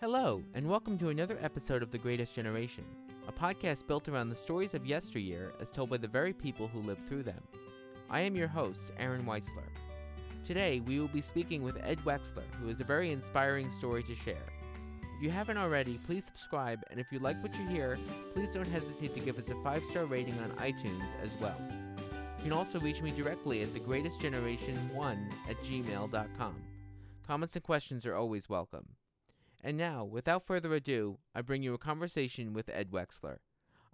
Hello, and welcome to another episode of The Greatest Generation, a podcast built around the stories of yesteryear as told by the very people who lived through them. I am your host, Aaron Weisler. Today, we will be speaking with Ed Wexler, who has a very inspiring story to share. If you haven't already, please subscribe, and if you like what you hear, please don't hesitate to give us a five star rating on iTunes as well. You can also reach me directly at thegreatestgeneration1 at gmail.com. Comments and questions are always welcome. And now, without further ado, I bring you a conversation with Ed Wexler.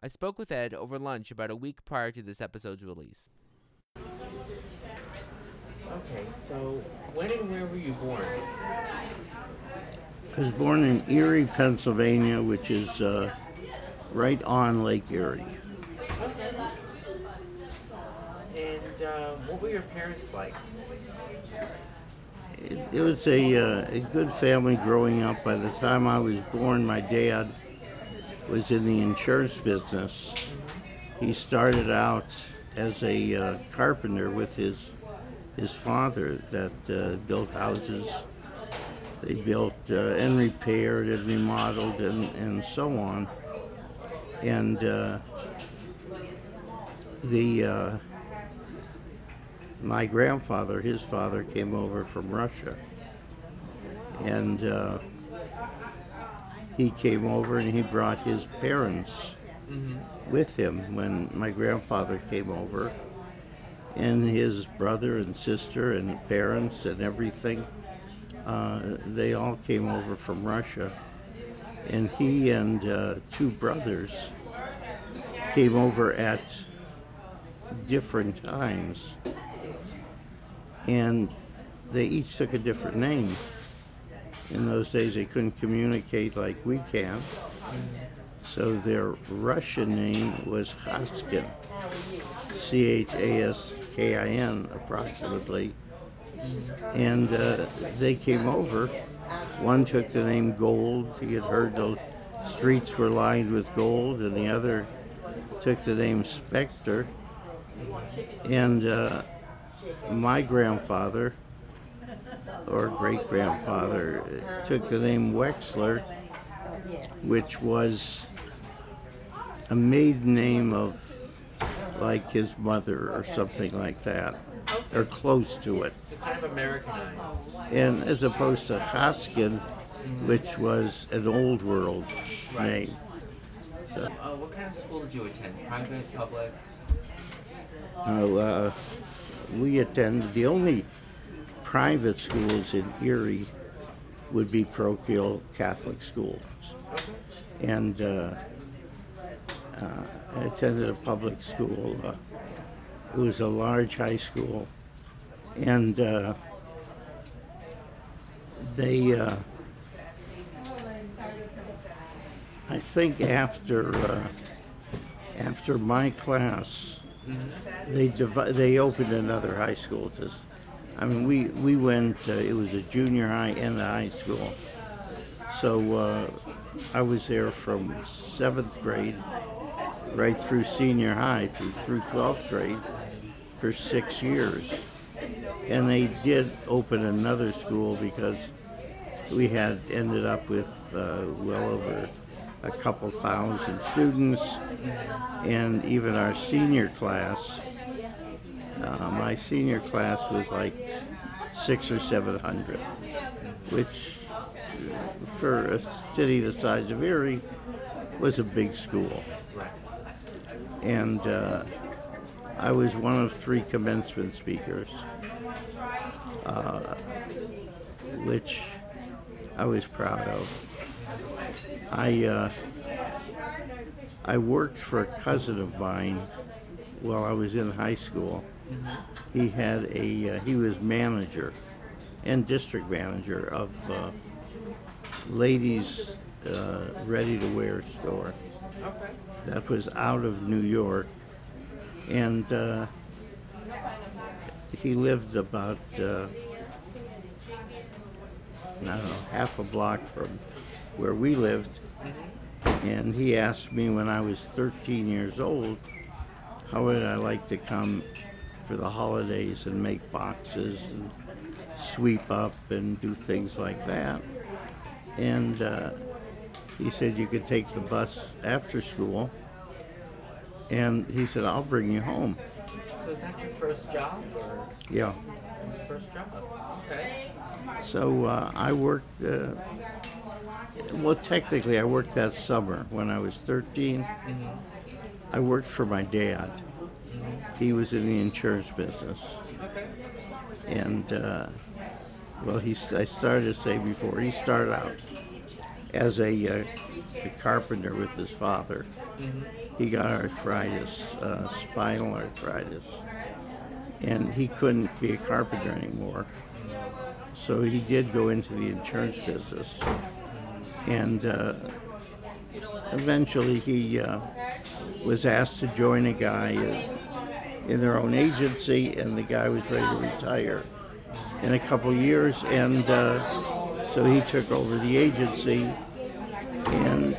I spoke with Ed over lunch about a week prior to this episode's release. Okay, so when and where were you born? I was born in Erie, Pennsylvania, which is uh, right on Lake Erie. And uh, what were your parents like? It, it was a, uh, a good family growing up. By the time I was born, my dad was in the insurance business. He started out as a uh, carpenter with his his father that uh, built houses. They built uh, and repaired and remodeled and, and so on. And uh, the uh, my grandfather, his father, came over from Russia, and uh, he came over and he brought his parents with him when my grandfather came over, and his brother and sister and parents and everything. Uh, they all came over from Russia, and he and uh, two brothers came over at different times and they each took a different name. In those days, they couldn't communicate like we can. So their Russian name was Haskin, C H A S K I N, approximately. And uh, they came over. One took the name Gold. He had heard the streets were lined with gold, and the other took the name Spectre. And uh, my grandfather or great grandfather took the name Wexler, which was a maiden name of like his mother or something like that, or close to it. So kind of Americanized. And as opposed to Haskin, which was an old world Right. name. Uh, what kind of school did you attend? Private, public? Now, uh, we attended the only private schools in Erie would be parochial Catholic schools, and uh, uh, I attended a public school. Uh, it was a large high school, and uh, they. Uh, I think after uh, after my class, they divi- they opened another high school. To, I mean, we we went. Uh, it was a junior high and a high school. So uh, I was there from seventh grade right through senior high through through twelfth grade for six years. And they did open another school because we had ended up with uh, well over a couple thousand students, and even our senior class. Uh, my senior class was like six or seven hundred, which for a city the size of Erie was a big school. And uh, I was one of three commencement speakers, uh, which I was proud of. I uh, I worked for a cousin of mine while I was in high school. He had a uh, he was manager and district manager of uh, ladies uh, ready to wear store Okay. that was out of New York, and uh, he lived about uh, I don't know half a block from where we lived, and he asked me when I was 13 years old, how would I like to come for the holidays and make boxes and sweep up and do things like that. and uh, he said you could take the bus after school. And he said, I'll bring you home. So is that your first job or Yeah. your first job? Okay. So uh, I worked, uh, well, technically, I worked that summer when I was 13. I worked for my dad. He was in the insurance business. Okay. And, uh, well, he, I started to say before, he started out as a, uh, a carpenter with his father. He got arthritis, uh, spinal arthritis, and he couldn't be a carpenter anymore. So he did go into the insurance business, and uh, eventually he uh, was asked to join a guy in, in their own agency, and the guy was ready to retire in a couple years, and uh, so he took over the agency, and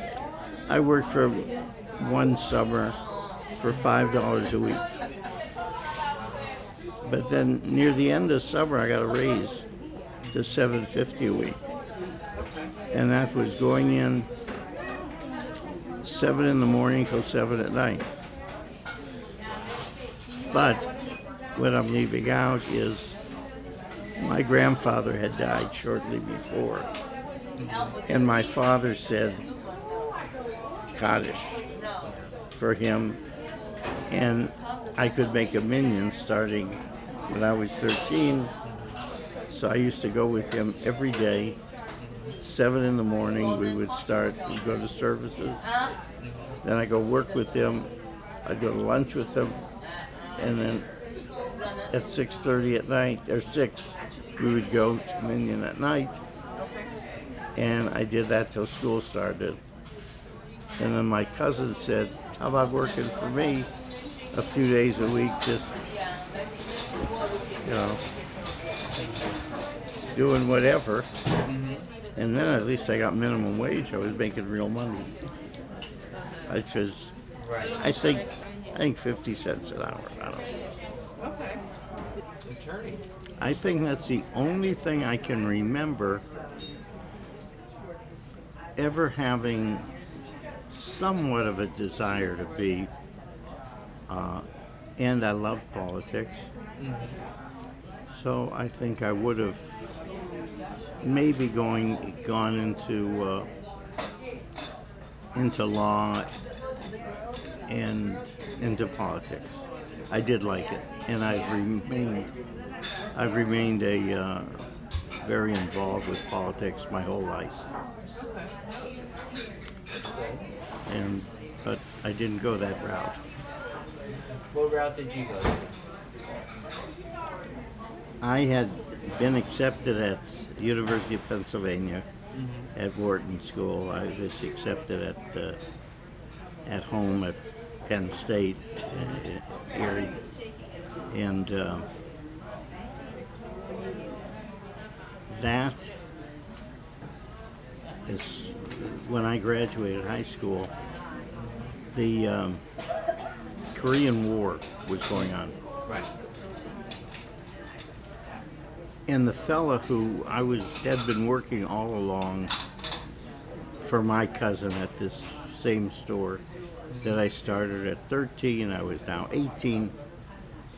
I worked for one summer for five dollars a week. But then near the end of summer, I got a raise to seven fifty a week, and that was going in seven in the morning till seven at night. But what I'm leaving out is my grandfather had died shortly before, and my father said Kaddish for him, and I could make a minyan starting when I was 13. So I used to go with him every day. Seven in the morning, we would start, we'd go to services. Then I go work with him. I'd go to lunch with him, and then at 6:30 at night, or six, we would go to Minyan at night. And I did that till school started. And then my cousin said, How about working for me a few days a week, just, you know, doing whatever. Mm-hmm. And then at least I got minimum wage. I was making real money. Which was, I think, I think 50 cents an hour. I don't know. Okay. Attorney. I think that's the only thing I can remember ever having somewhat of a desire to be. Uh, and I love politics. So I think I would have maybe going gone into uh, into law and into politics. I did like it, and I've remained I've remained a uh, very involved with politics my whole life, and but I didn't go that route. What route did you go? I had been accepted at University of Pennsylvania at Wharton School. I was accepted at uh, at home at Penn State, uh, Erie, and uh, that is when I graduated high school. The um, Korean War was going on. Right. And the fella who I was had been working all along for my cousin at this same store that I started at 13, I was now 18,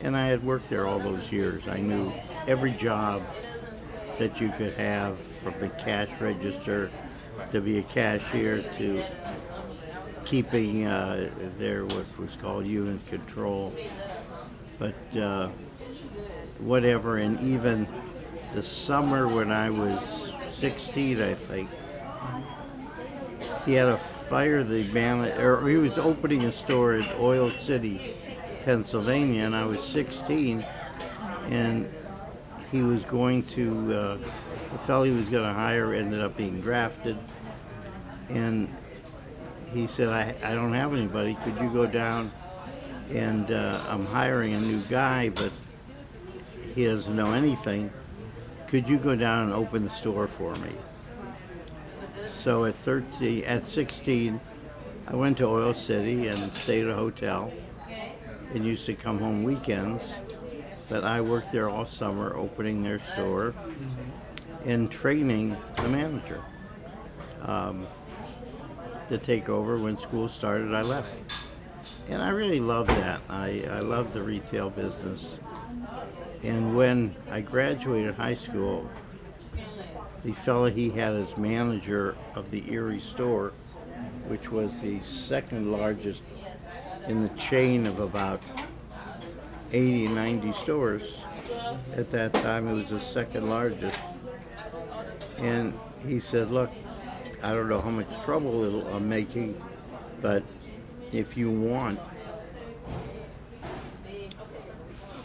and I had worked there all those years. I knew every job that you could have from the cash register to be a cashier to keeping uh, what was called unit control. But uh, whatever, and even the summer when I was 16, I think, he had a fire the manager, or he was opening a store in Oil City, Pennsylvania, and I was 16, and he was going to, uh, the fellow he was going to hire ended up being drafted, and he said, I, I don't have anybody, could you go down and uh, I'm hiring a new guy, but he doesn't know anything. Could you go down and open the store for me? So at 13, at 16, I went to Oil City and stayed at a hotel and used to come home weekends. But I worked there all summer opening their store and training the manager. um, to take over when school started. I left, and I really loved that. I I loved the retail business. And when I graduated high school, the fellow he had as manager of the Erie store, which was the second largest in the chain of about 80, 90 stores. At that time, it was the second largest. And he said, Look, I don't know how much trouble I'm uh, making, but if you want,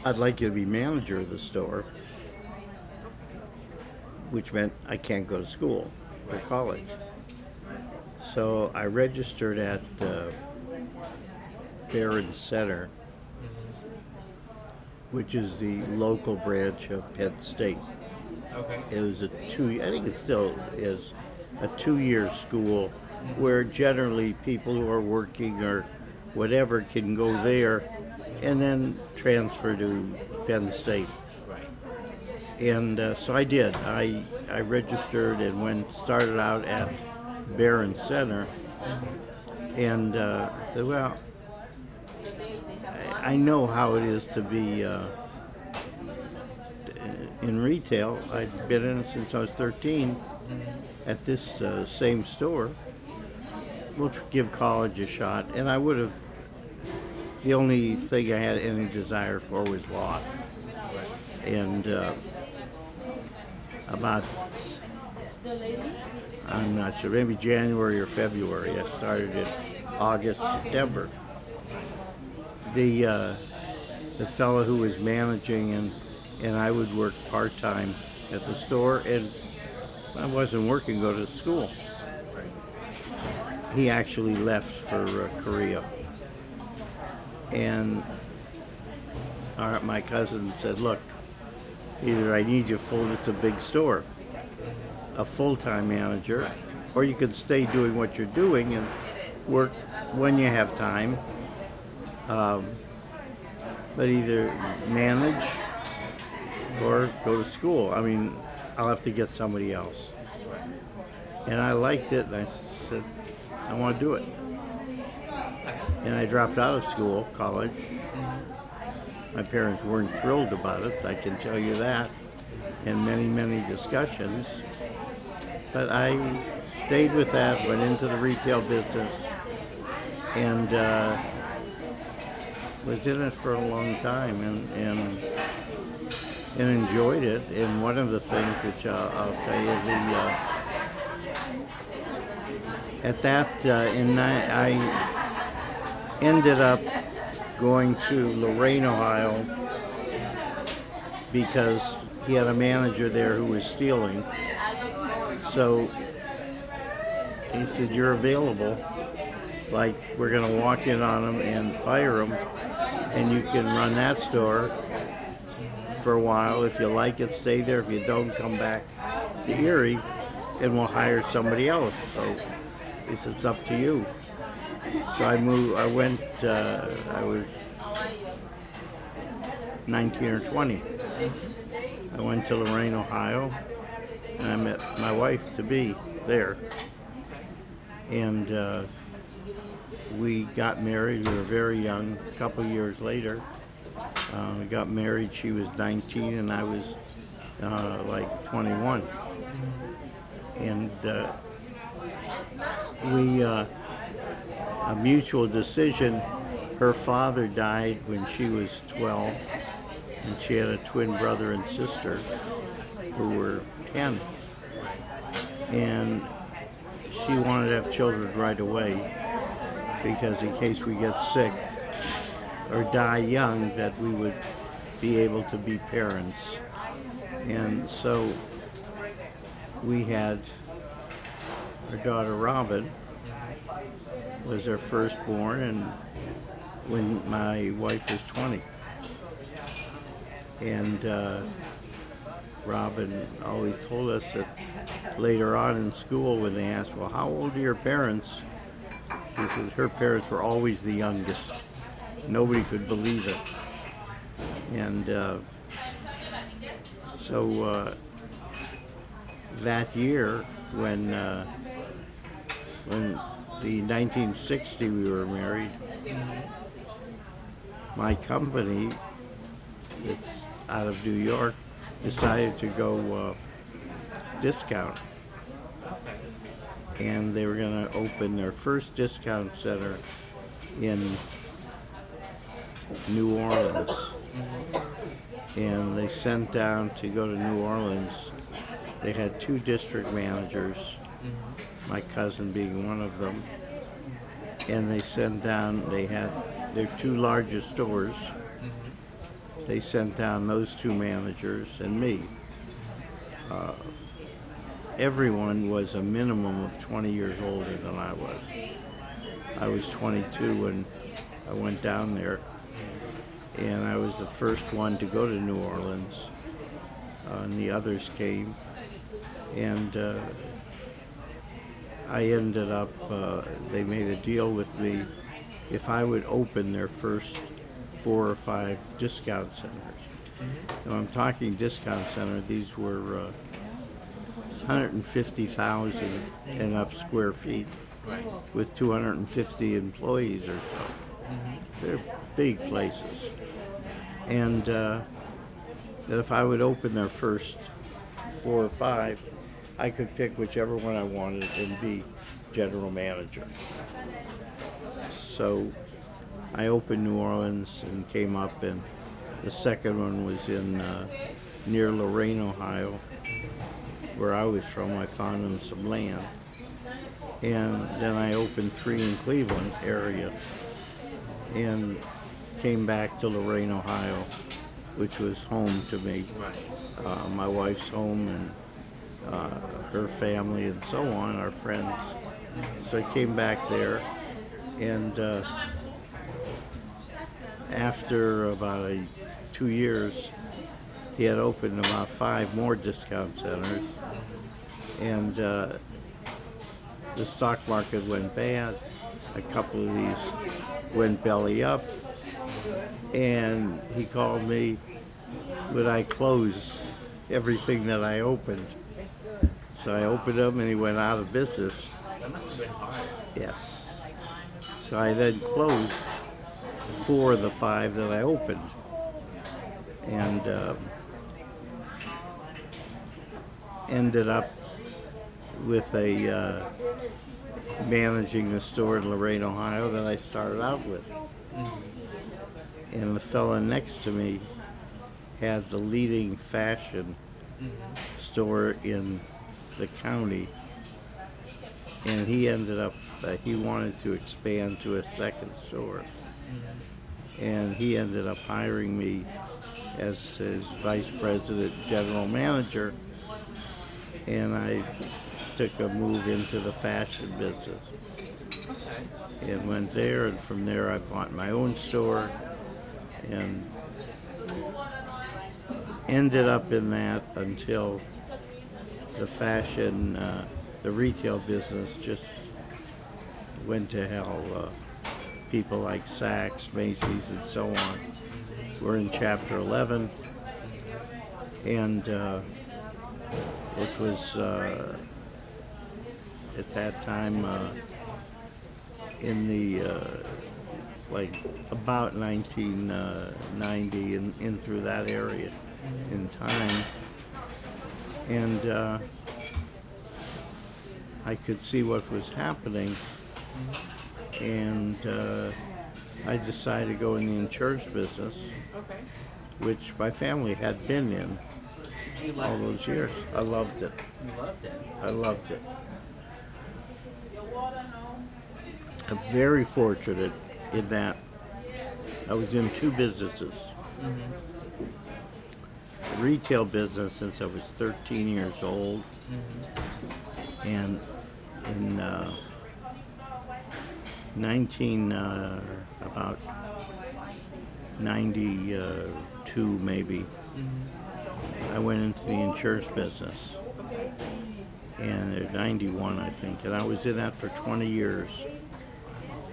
I'd like you to be manager of the store, which meant I can't go to school or college. So I registered at uh, Behrend Center, which is the local branch of Penn State. Okay. It was a two, I think it still is, a two-year school where generally people who are working or whatever can go there and then transfer to Penn State. Right. And uh, so I did. I, I registered and went started out at Behrend Center, and uh, said, well, I, I know how it is to be uh, in retail. I'd been in it since I was 13 at this uh, same store. We'll give college a shot, and I would have. The only thing I had any desire for was law, and uh, about I'm not sure, maybe January or February. I started in August, September. The uh, the fellow who was managing and and I would work part time at the store, and I wasn't working, go to school. He actually left for uh, Korea, and our, my cousin said, "Look, either I need you full. It's a big store." a full-time manager, or you could stay doing what you're doing and work when you have time. Um, but either manage or go to school. I mean, I'll have to get somebody else. And I liked it, and I said, I want to do it. And I dropped out of school, college. My parents weren't thrilled about it, I can tell you that, and many, many discussions. But I stayed with that, went into the retail business, and uh, was in it for a long time, and, and and enjoyed it. And one of the things which uh, I'll tell you, the uh, at that uh, in I ended up going to Lorain, Ohio, because he had a manager there who was stealing. So he said, "You're available. Like we're gonna walk in on him and fire him, and you can run that store for a while. If you like it, stay there. If you don't, come back to Erie, and we'll hire somebody else." So he "It's up to you." So I moved. I went. Uh, I was 19 or 20. I went to Lorain, Ohio, and I met my wife to be there. And uh, we got married. We were very young. A couple years later, uh, we got married. She was 19, and I was uh, like 21. And uh, we, uh, a mutual decision. Her father died when she was 12, and she had a twin brother and sister who were 10. And she wanted to have children right away because in case we get sick or die young, that we would be able to be parents. And so we had our daughter Robin was our firstborn, and when my wife was 20. And uh, Robin always told us that later on in school, when they asked, Well, how old are your parents? She said her parents were always the youngest. Nobody could believe it. And uh, so uh, that year, when uh, when the 1960 we were married, my company, it's out of New York, decided to go uh, discount. And they were going to open their first discount center in New Orleans. And they sent down to go to New Orleans. They had two district managers, my cousin being one of them. And they sent down, they had their two largest stores. They sent down those two managers and me. Uh, everyone was a minimum of 20 years older than I was. I was 22 when I went down there, and I was the first one to go to New Orleans, uh, and the others came, and uh, I ended up. Uh, they made a deal with me if I would open their first four or five discount centers. Now I'm talking discount center. These were uh, 150,000 and up square feet Right. with 250 employees or so. They're big places. And uh, that if I would open their first four or five, I could pick whichever one I wanted and be general manager. So I opened New Orleans and came up, and the second one was in uh, near Lorain, Ohio, where I was from. I found them some land and then I opened three in Cleveland area and came back to Lorain, Ohio, which was home to me. Uh, my wife's home and uh, her family and so on, our friends. So I came back there and uh, after about a, two years, he had opened about five more discount centers and uh, the stock market went bad. A couple of these went belly up. And he called me, would I close everything that I opened? So I opened them and he went out of business. That must have been hard. Yes. So I then closed four of the five that I opened. And um, ended up with a uh, managing the store in Lorain, Ohio that I started out with. And the fella next to me had the leading fashion store in the county. And he ended up, uh, he wanted to expand to a second store. And he ended up hiring me as his vice president, general manager. And I took a move into the fashion business and went there. And from there, I bought my own store and ended up in that until the fashion, uh, the retail business just went to hell. Uh, people like Saks, Macy's, and so on were in Chapter 11, and uh, it was uh, at that time uh, in the uh, like about 1990 and in through that area in time, and uh, I could see what was happening, and uh, I decided to go in the insurance business, Okay. which my family had been in you all those years. I loved it. You loved it. I loved it. I'm very fortunate in that I was in two businesses. The retail business since I was 13 years old, and in uh, 19 uh, about 92 maybe, I went into the insurance business and they're 91, I think. And I was in that for 20 years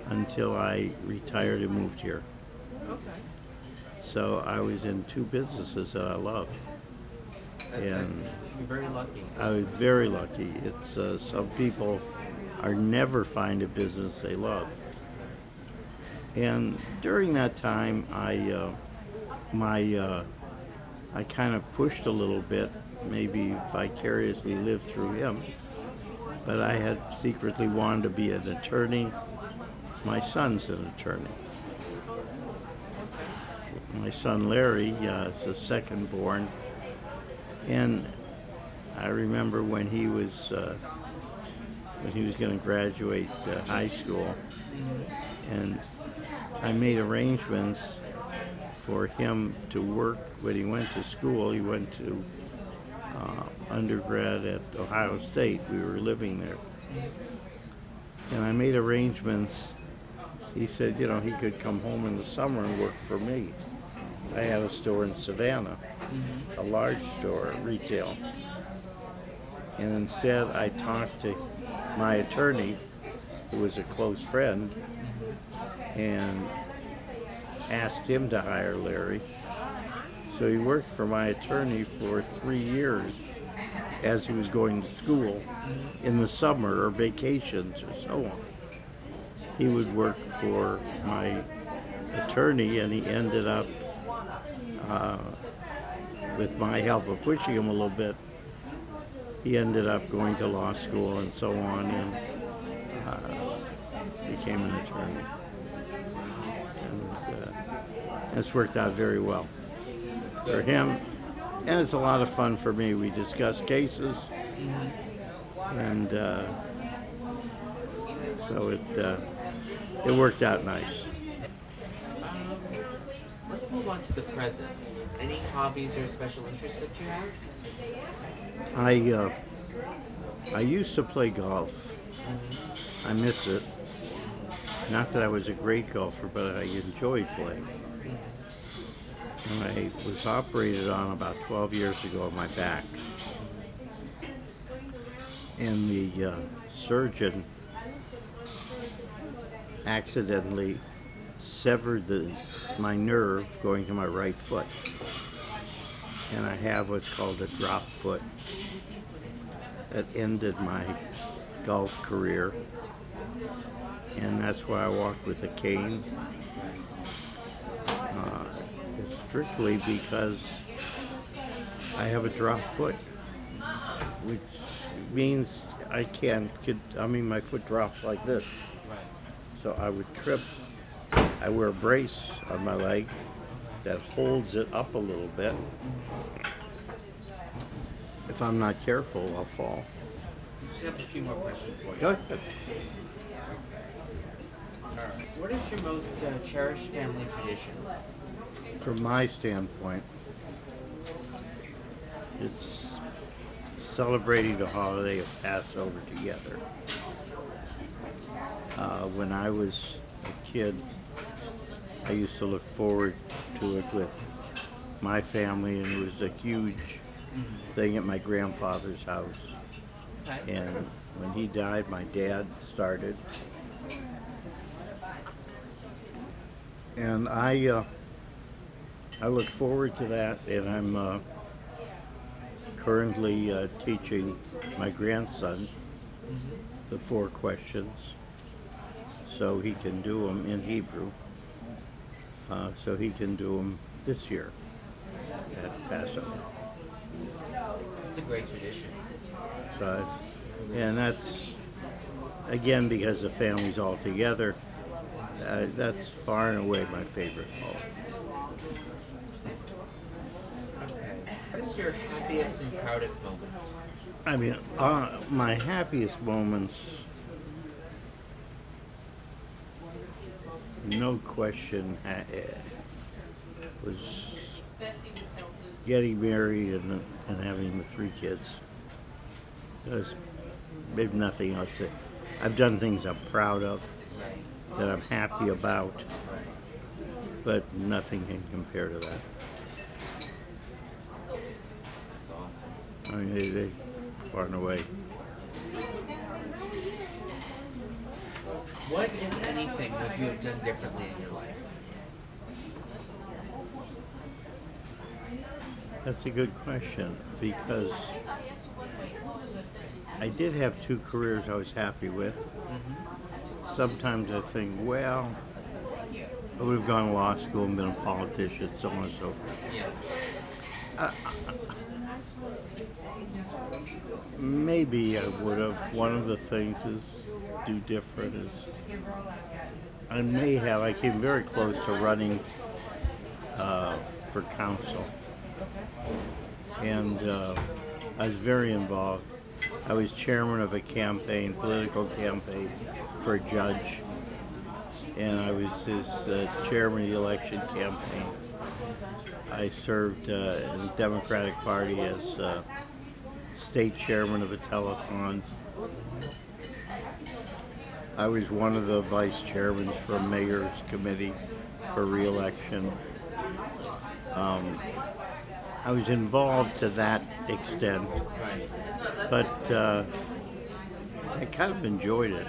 until I retired and moved here. Okay. So I was in two businesses that I loved. And- that's very lucky. I was very lucky. It's uh, some people are never find a business they love. And during that time, I uh, my uh, I kind of pushed a little bit, maybe vicariously lived through him. But I had secretly wanted to be an attorney. My son's an attorney. My son Larry uh, is the second born, and I remember when he was uh, when he was going to graduate uh, high school, and I made arrangements for him to work when he went to school. He went to uh, undergrad at Ohio State. We were living there. And I made arrangements. He said, you know, he could come home in the summer and work for me. I had a store in Savannah, mm-hmm. a large store, retail. And instead, I talked to my attorney, who was a close friend, mm-hmm. and asked him to hire Larry. So he worked for my attorney for three years as he was going to school mm-hmm. in the summer or vacations or so on. He would work for my attorney, and he ended up, uh, with my help of pushing him a little bit, he ended up going to law school and so on, and uh, became an attorney. And uh, it's worked out very well for him, and it's a lot of fun for me. We discuss cases, and uh, so it uh, it worked out nice. Um, let's move on to the present. Any hobbies or special interests that you have? I uh, I used to play golf. I miss it. Not that I was a great golfer, but I enjoyed playing. And I was operated on about 12 years ago on my back. And the uh, surgeon accidentally severed the, my nerve going to my right foot. And I have what's called a drop foot. That ended my golf career. And that's why I walk with a cane. Uh, it's strictly because I have a drop foot, which means I can't, I mean, my foot drops like this. So I would trip. I wear a brace on my leg that holds it up a little bit. If I'm not careful, I'll fall. Just have a few more questions for you. Go ahead. What is your most uh, cherished family tradition? From my standpoint, it's celebrating the holiday of Passover together. Uh, when I was a kid, I used to look forward to it with my family, and it was a huge thing at my grandfather's house. And when he died, my dad started. And I, uh, I look forward to that, and I'm uh, currently uh, teaching my grandson the four questions so he can do them in Hebrew, uh, so he can do them this year at Passover. It's a great tradition. So, and that's again because the family's all together. Uh, that's far and away my favorite holiday. Okay. What is your happiest and proudest moment? I mean, uh, my happiest moments, no question, ha- eh, was getting married and, and having the three kids. There's there's nothing else. That, I've done things I'm proud of, that I'm happy about, but nothing can compare to that. That's awesome. I mean, they, they far and away. What, if anything, would you have done differently in your life? That's a good question because I did have two careers I was happy with. Mm-hmm. Sometimes I think, well, I would have gone to law school and been a politician, so on and so forth. Yeah. Maybe I would have. One of the things is do different is I may have. I came very close to running uh, for council, and uh, I was very involved. I was chairman of a campaign, political campaign, for judge, and I was his uh, chairman of the election campaign. I served uh, in the Democratic Party as uh, state chairman of a telethon. I was one of the vice chairmen for mayor's committee for reelection. Um, I was involved to that extent, but uh, I kind of enjoyed it.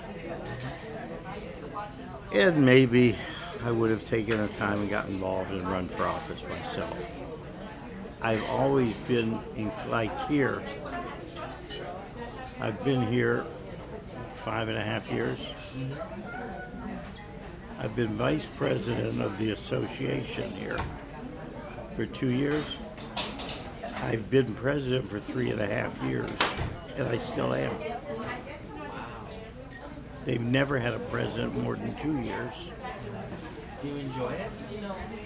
And maybe I would have taken the time and got involved and run for office myself. I've always been like here. I've been here five and a half years. I've been vice president of the association here for two years. I've been president for three and a half years, and I still am. They've never had a president more than two years. Do you enjoy it?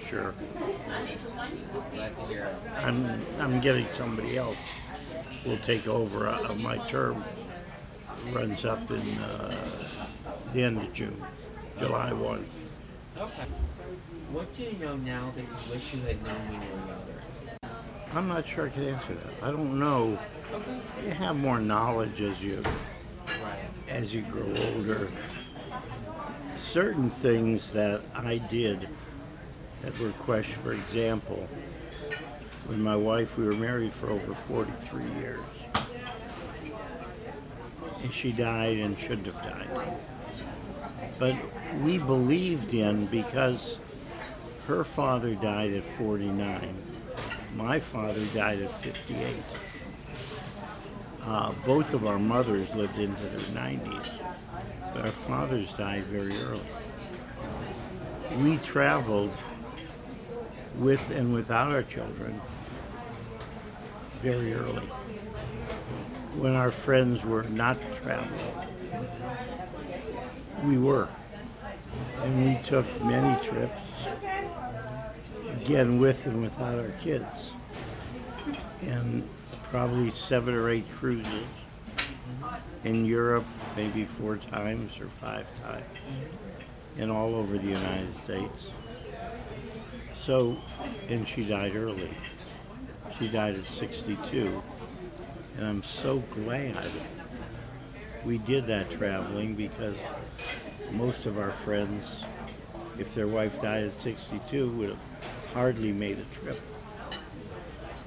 Sure. Glad to hear it. I'm, I'm getting somebody else will take over. Uh, my term runs up in uh, the end of June, July 1. Okay. What do you know now that you wish you had known when you were younger? I'm not sure I can answer that. I don't know. Okay. You have more knowledge as you Right. as you grow older. Certain things that I did that were questioned, for example, with my wife, we were married for over 43 years. She died and shouldn't have died. But we believed in because her father died at 49. My father died at 58. Uh, both of our mothers lived into their 90s, but our fathers died very early. We traveled with and without our children very early. When our friends were not traveling, we were. And we took many trips, again, with and without our kids. And probably seven or eight cruises. In Europe, maybe four times or five times. And all over the United States. So, and she died early. She died at 62. And I'm so glad we did that traveling because most of our friends, if their wife died at 62, would have hardly made a trip.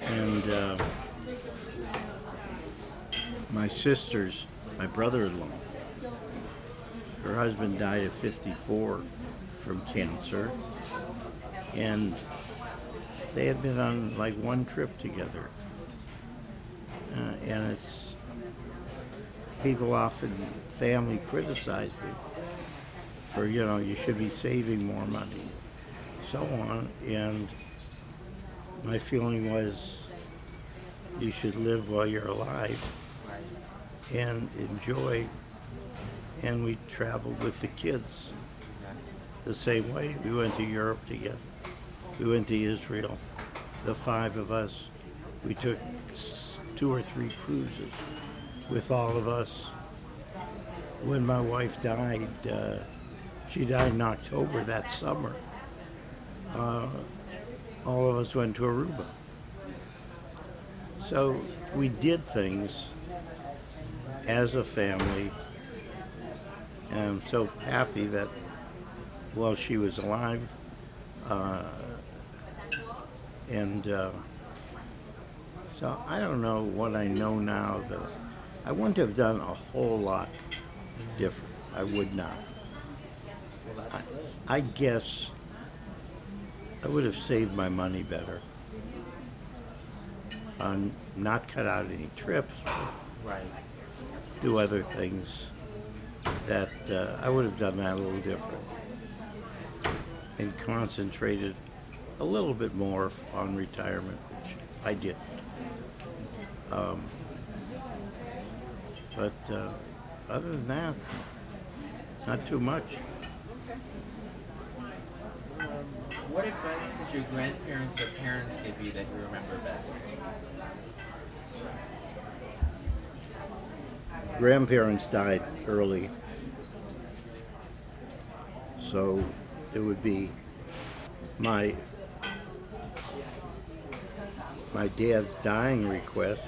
And uh, my sister's, my brother-in-law, her husband died at 54 from cancer, and they had been on like one trip together. Uh, and it's people often family criticize me for you know you should be saving more money, so on. And my feeling was you should live while you're alive and enjoy. And we traveled with the kids the same way. We went to Europe together. We went to Israel. The five of us. We took two or three cruises with all of us. When my wife died, uh, she died in October that summer. Uh, all of us went to Aruba. So we did things as a family, and I'm so happy that while she was alive, uh, and uh, so I don't know what I know now that I wouldn't have done a whole lot different. I would not. Good. I guess I would have saved my money better. On not cut out any trips, but Right. do other things that uh, I would have done that a little different and concentrated a little bit more on retirement, which I did. Um, but uh, other than that, not too much. Um, what advice did your grandparents or parents give you that you remember best? Grandparents died early, so it would be my my dad's dying request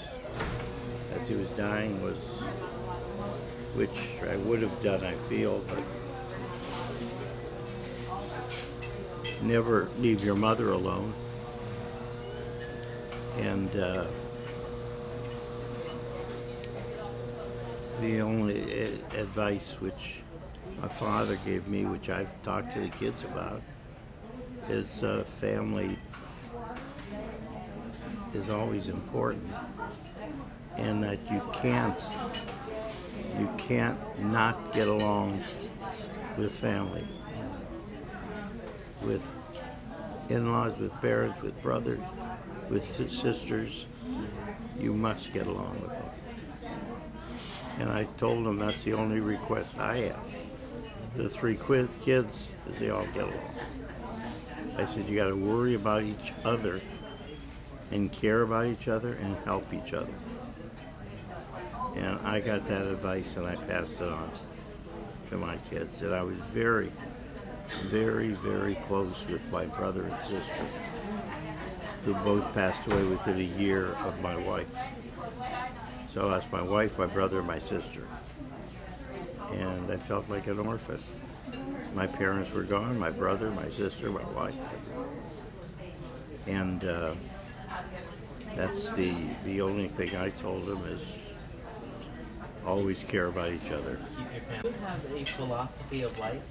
he was dying was which I would have done I feel but never leave your mother alone. And uh, the only advice which my father gave me, which I've talked to the kids about, is uh, family is always important, and that you can't you can't not get along with family, with in-laws, with parents, with brothers, with sisters. You must get along with them. And I told them that's the only request I have. The three kids is they all get along. I said you got to worry about each other and care about each other and help each other. And I got that advice and I passed it on to my kids. And I was very, very, very close with my brother and sister, who both passed away within a year of my wife. So that's my wife, my brother, and my sister. And I felt like an orphan. My parents were gone, my brother, my sister, my wife. And uh, that's the, the only thing I told them is always care about each other. Keep your family. Do you have a philosophy of life?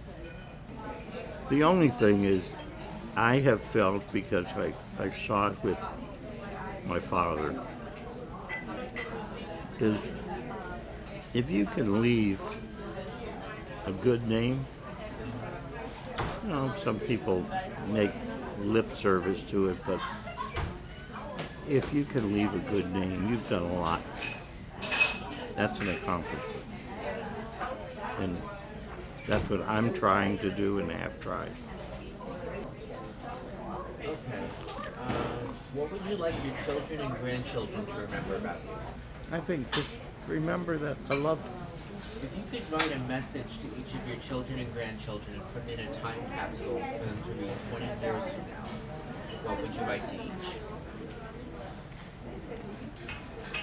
The only thing is, I have felt because I, I saw it with my father, is if you can leave a good name, you know, some people make lip service to it, but if you can leave a good name, you've done a lot. That's an accomplishment. And that's what I'm trying to do and have tried. Okay. Um, what would you like your children and grandchildren to remember about you? I think just remember that I love If you could write a message to each of your children and grandchildren and put it in a time capsule for them to read 20 years from now, what would you write to each?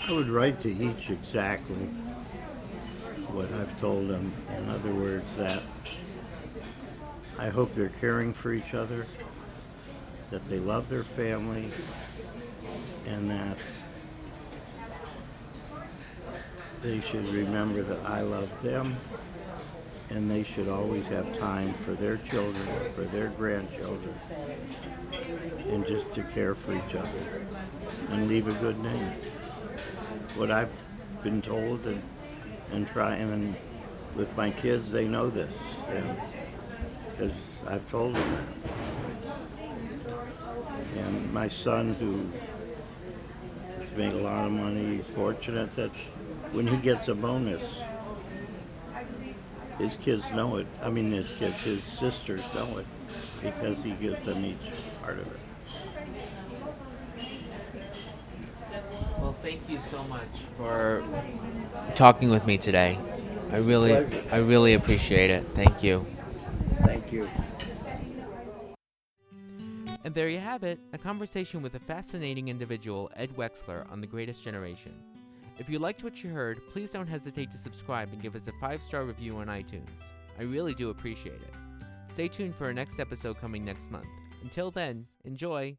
I would write to each exactly what I've told them. In other words, that I hope they're caring for each other, that they love their family, and that they should remember that I love them, and they should always have time for their children, for their grandchildren, and just to care for each other and leave a good name what I've been told and and try and with my kids they know this because I've told them that. And my son who has made a lot of money he's fortunate that when he gets a bonus his kids know it I mean his kids his sisters know it because he gives them each part of it thank you so much for talking with me today. I really, I really appreciate it. Thank you. thank you And there you have it, a conversation with a fascinating individual, Ed Wexler, on The Greatest Generation. If you liked what you heard, please don't hesitate to subscribe and give us a five star review on iTunes. I really do appreciate it. Stay tuned for our next episode coming next month. Until then, enjoy!